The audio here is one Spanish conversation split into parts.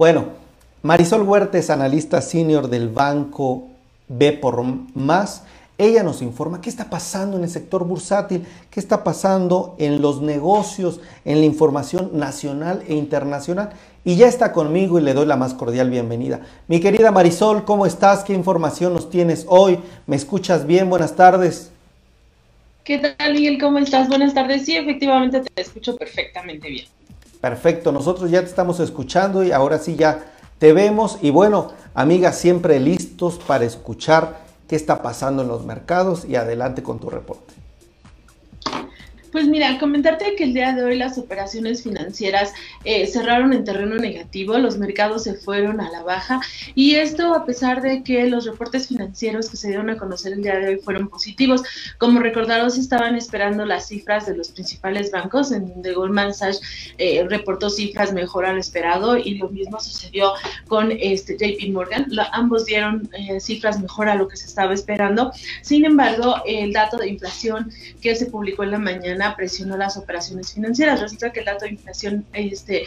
Bueno, Marisol Huertes, analista senior del banco B por Más, ella nos informa qué está pasando en el sector bursátil, qué está pasando en los negocios, en la información nacional e internacional. Y ya está conmigo y le doy la más cordial bienvenida. Mi querida Marisol, ¿cómo estás? ¿Qué información nos tienes hoy? ¿Me escuchas bien? Buenas tardes. ¿Qué tal, Miguel? ¿Cómo estás? Buenas tardes. Sí, efectivamente te escucho perfectamente bien. Perfecto, nosotros ya te estamos escuchando y ahora sí ya te vemos. Y bueno, amigas, siempre listos para escuchar qué está pasando en los mercados y adelante con tu reporte. Pues mira, comentarte que el día de hoy las operaciones financieras eh, cerraron en terreno negativo, los mercados se fueron a la baja y esto a pesar de que los reportes financieros que se dieron a conocer el día de hoy fueron positivos. Como recordaros, estaban esperando las cifras de los principales bancos, en donde Goldman Sachs eh, reportó cifras mejor al esperado y lo mismo sucedió con este JP Morgan. ambos dieron eh, cifras mejor a lo que se estaba esperando. Sin embargo, el dato de inflación que se publicó en la mañana presionó las operaciones financieras. Resulta que el dato de inflación este,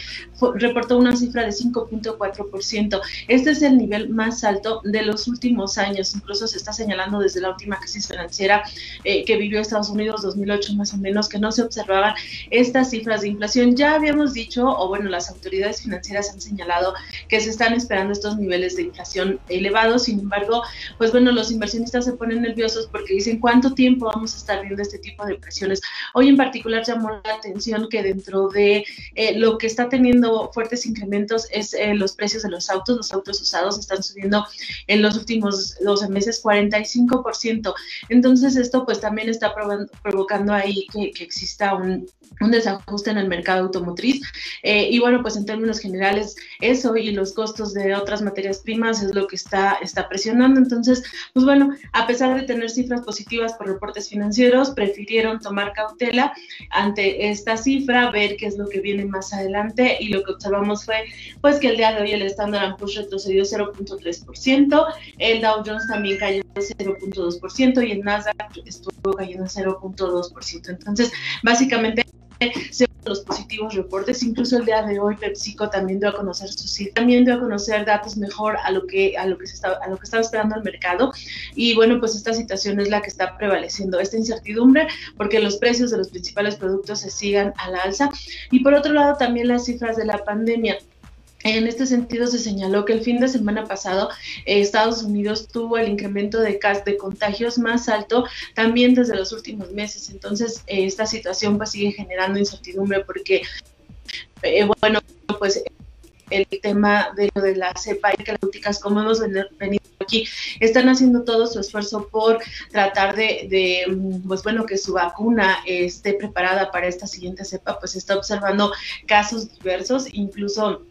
reportó una cifra de 5.4%. Este es el nivel más alto de los últimos años. Incluso se está señalando desde la última crisis financiera eh, que vivió Estados Unidos 2008 más o menos que no se observaban estas cifras de inflación. Ya habíamos dicho, o bueno, las autoridades financieras han señalado que se están esperando estos niveles de inflación elevados. Sin embargo, pues bueno, los inversionistas se ponen nerviosos porque dicen cuánto tiempo vamos a estar viendo este tipo de presiones. Hoy en particular llamó la atención que dentro de eh, lo que está teniendo fuertes incrementos es eh, los precios de los autos. Los autos usados están subiendo en los últimos 12 meses 45%. Entonces esto pues también está provocando ahí que, exista un, desajuste en el mercado automotriz. Eh, y bueno, pues en términos generales eso y los costos de otras materias primas es lo que está, está presionando. Entonces, pues bueno, a pesar de tener cifras positivas por reportes financieros, prefirieron tomar cautela ante esta cifra, ver qué es lo que viene más adelante y lo que observamos fue pues que el día de hoy el Standard Poor's retrocedió 0.3%, el Dow Jones también cayó 0.2% y el Nasdaq estuvo cayendo 0.2%. Entonces, básicamente se los positivos reportes. Incluso el día de hoy PepsiCo también dio a conocer su cifra, también dio a conocer datos mejor a lo que a lo que se está, a lo que estaba esperando el mercado. Y bueno, pues esta situación es la que está prevaleciendo esta incertidumbre porque los precios de los principales productos se sigan a la alza. Y por otro lado, también las cifras de la pandemia. En este sentido, se señaló que el fin de semana pasado eh, Estados Unidos tuvo el incremento de, de contagios más alto también desde los últimos meses. Entonces, eh, esta situación pues, sigue generando incertidumbre porque, eh, bueno, pues el tema de lo de la cepa y que como hemos venido aquí, están haciendo todo su esfuerzo por tratar de, de, mm, pues bueno, que su vacuna esté preparada para esta siguiente cepa, pues está observando casos diversos, incluso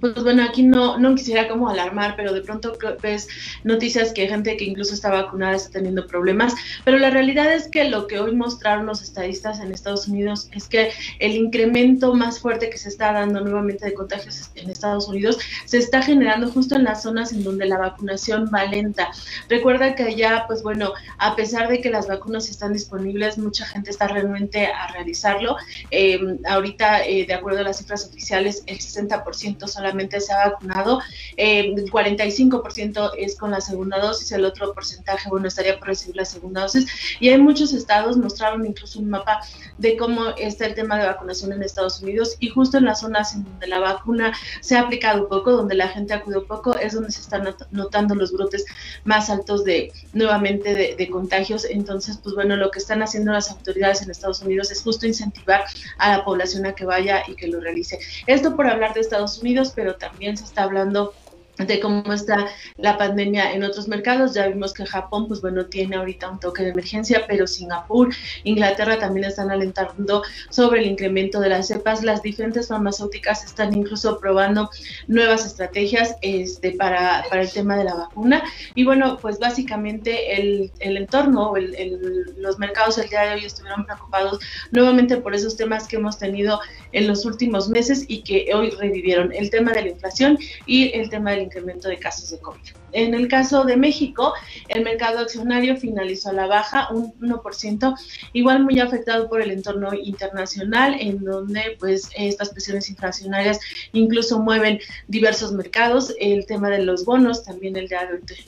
pues bueno, aquí no, no quisiera como alarmar, pero de pronto ves noticias que gente que incluso está vacunada está teniendo problemas, pero la realidad es que lo que hoy mostraron los estadistas en Estados Unidos es que el incremento más fuerte que se está dando nuevamente de contagios en Estados Unidos se está generando justo en las zonas en donde la vacunación va lenta. Recuerda que allá, pues bueno, a pesar de que las vacunas están disponibles, mucha gente está renuente a realizarlo. Eh, ahorita, de acuerdo a las cifras oficiales, el 60% solamente se ha vacunado, eh, el 45% es con la segunda dosis, el otro porcentaje, bueno, estaría por recibir la segunda dosis. Y hay muchos estados, mostraron incluso un mapa de cómo está el tema de vacunación en Estados Unidos y justo en las zonas en donde la vacuna se ha aplicado poco, donde la gente acude poco, es donde se están notando los brotes más altos de nuevamente de contagios. Entonces, pues bueno, lo que están haciendo las autoridades en Estados Unidos es justo incentivar a la población a que vaya y que lo realice. Esto por hablar de Estados Unidos pero también se está hablando de cómo está la pandemia en otros mercados. Ya vimos que Japón, pues bueno, tiene ahorita un toque de emergencia, pero Singapur, Inglaterra también están alentando sobre el incremento de las cepas. Las diferentes farmacéuticas están incluso probando nuevas estrategias este, para, para el tema de la vacuna. Y bueno, pues básicamente el, el entorno, el, los mercados el día de hoy estuvieron preocupados nuevamente por esos temas que hemos tenido en los últimos meses y que hoy revivieron. El tema de la inflación y el tema del incremento de casos de COVID. En el caso de México, el mercado accionario finalizó a la baja, un 1%, igual muy afectado por el entorno internacional, en donde pues estas presiones inflacionarias incluso mueven diversos mercados. El tema de los bonos, también el de hoy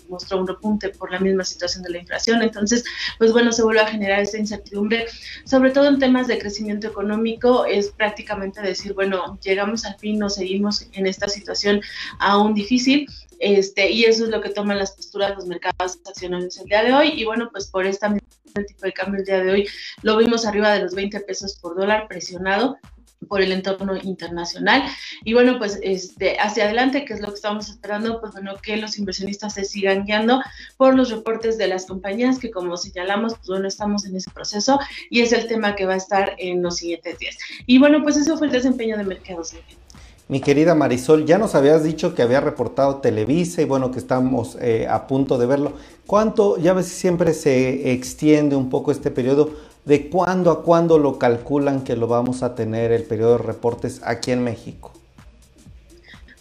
mostró un repunte por la misma situación de la inflación. Entonces, pues bueno, se vuelve a generar esta incertidumbre, sobre todo en temas de crecimiento económico, es prácticamente decir, bueno, llegamos al fin, nos seguimos en esta situación aún difícil. Este, y eso es lo que toman las posturas de los mercados accionarios el día de hoy. Y bueno, pues por esta tipo de cambio el día de hoy lo vimos arriba de los 20 pesos por dólar presionado por el entorno internacional. Y bueno, pues este, hacia adelante, que es lo que estamos esperando, pues bueno, que los inversionistas se sigan guiando por los reportes de las compañías, que como señalamos, pues bueno, estamos en ese proceso y es el tema que va a estar en los siguientes días. Y bueno, pues eso fue el desempeño de mercados. Mi querida Marisol, ya nos habías dicho que había reportado Televisa y bueno, que estamos eh, a punto de verlo. ¿Cuánto, ya ves si siempre se extiende un poco este periodo, de cuándo a cuándo lo calculan que lo vamos a tener el periodo de reportes aquí en México?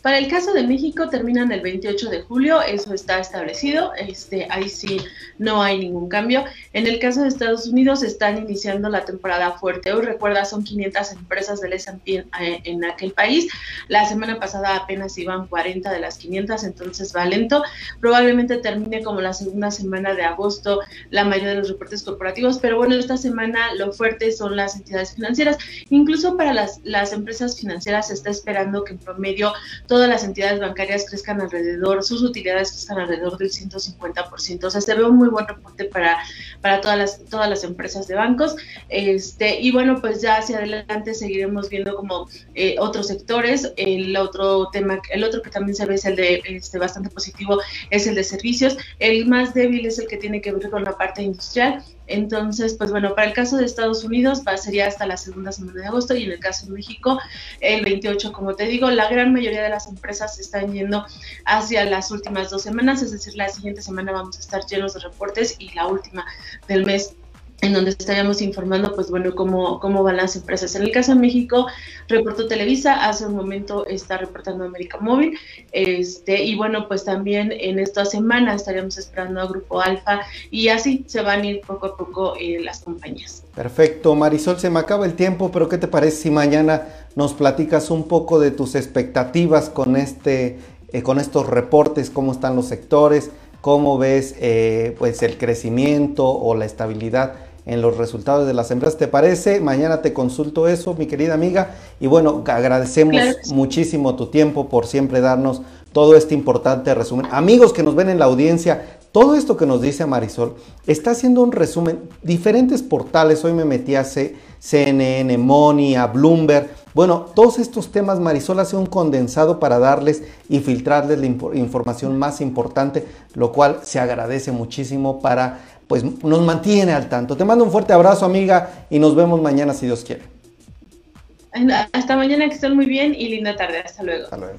Para el caso de México terminan el 28 de julio, eso está establecido, este, ahí sí no hay ningún cambio. En el caso de Estados Unidos están iniciando la temporada fuerte. Hoy recuerda, son 500 empresas del S&P eh, en, aquel país. La semana pasada apenas iban 40 de las 500, entonces va lento. Probablemente termine como la segunda semana de agosto la mayoría de los reportes corporativos, pero bueno, esta semana lo fuerte son las entidades financieras. Incluso para las, las empresas financieras se está esperando que en promedio todas las entidades bancarias crezcan alrededor, sus utilidades crezcan alrededor del 150%. O sea, se ve un muy buen reporte para, para todas, las, todas las empresas de bancos. Este, y bueno, pues ya hacia adelante seguiremos viendo como eh, otros sectores. El otro tema, el otro que también se ve es el de este, bastante positivo, es el de servicios. El más débil es el que tiene que ver con la parte industrial entonces, pues bueno, para el caso de Estados Unidos va, sería hasta la segunda semana de agosto y en el caso de México el 28, como te digo, la gran mayoría de las empresas están yendo hacia las últimas dos semanas, es decir, la siguiente semana vamos a estar llenos de reportes y la última del mes en donde estaríamos informando, pues bueno, cómo, cómo van las empresas. En el caso de México, reportó Televisa, hace un momento está reportando América Móvil, este, y bueno, pues también en esta semana estaríamos esperando a Grupo Alfa, y así se van a ir poco a poco eh, las compañías. Perfecto, Marisol, se me acaba el tiempo, pero ¿qué te parece si mañana nos platicas un poco de tus expectativas con, este, eh, con estos reportes, cómo están los sectores? cómo ves eh, pues el crecimiento o la estabilidad en los resultados de las empresas. ¿Te parece? Mañana te consulto eso, mi querida amiga. Y bueno, agradecemos muchísimo tu tiempo por siempre darnos todo este importante resumen. Amigos que nos ven en la audiencia, todo esto que nos dice Marisol está haciendo un resumen. Diferentes portales, hoy me metí a CNN, Money, a Bloomberg. Bueno, todos estos temas Marisol hace un condensado para darles y filtrarles la información más importante, lo cual se agradece muchísimo para pues nos mantiene al tanto. Te mando un fuerte abrazo, amiga, y nos vemos mañana si Dios quiere. Hasta mañana, que estén muy bien y linda tarde. Hasta luego. Hasta luego.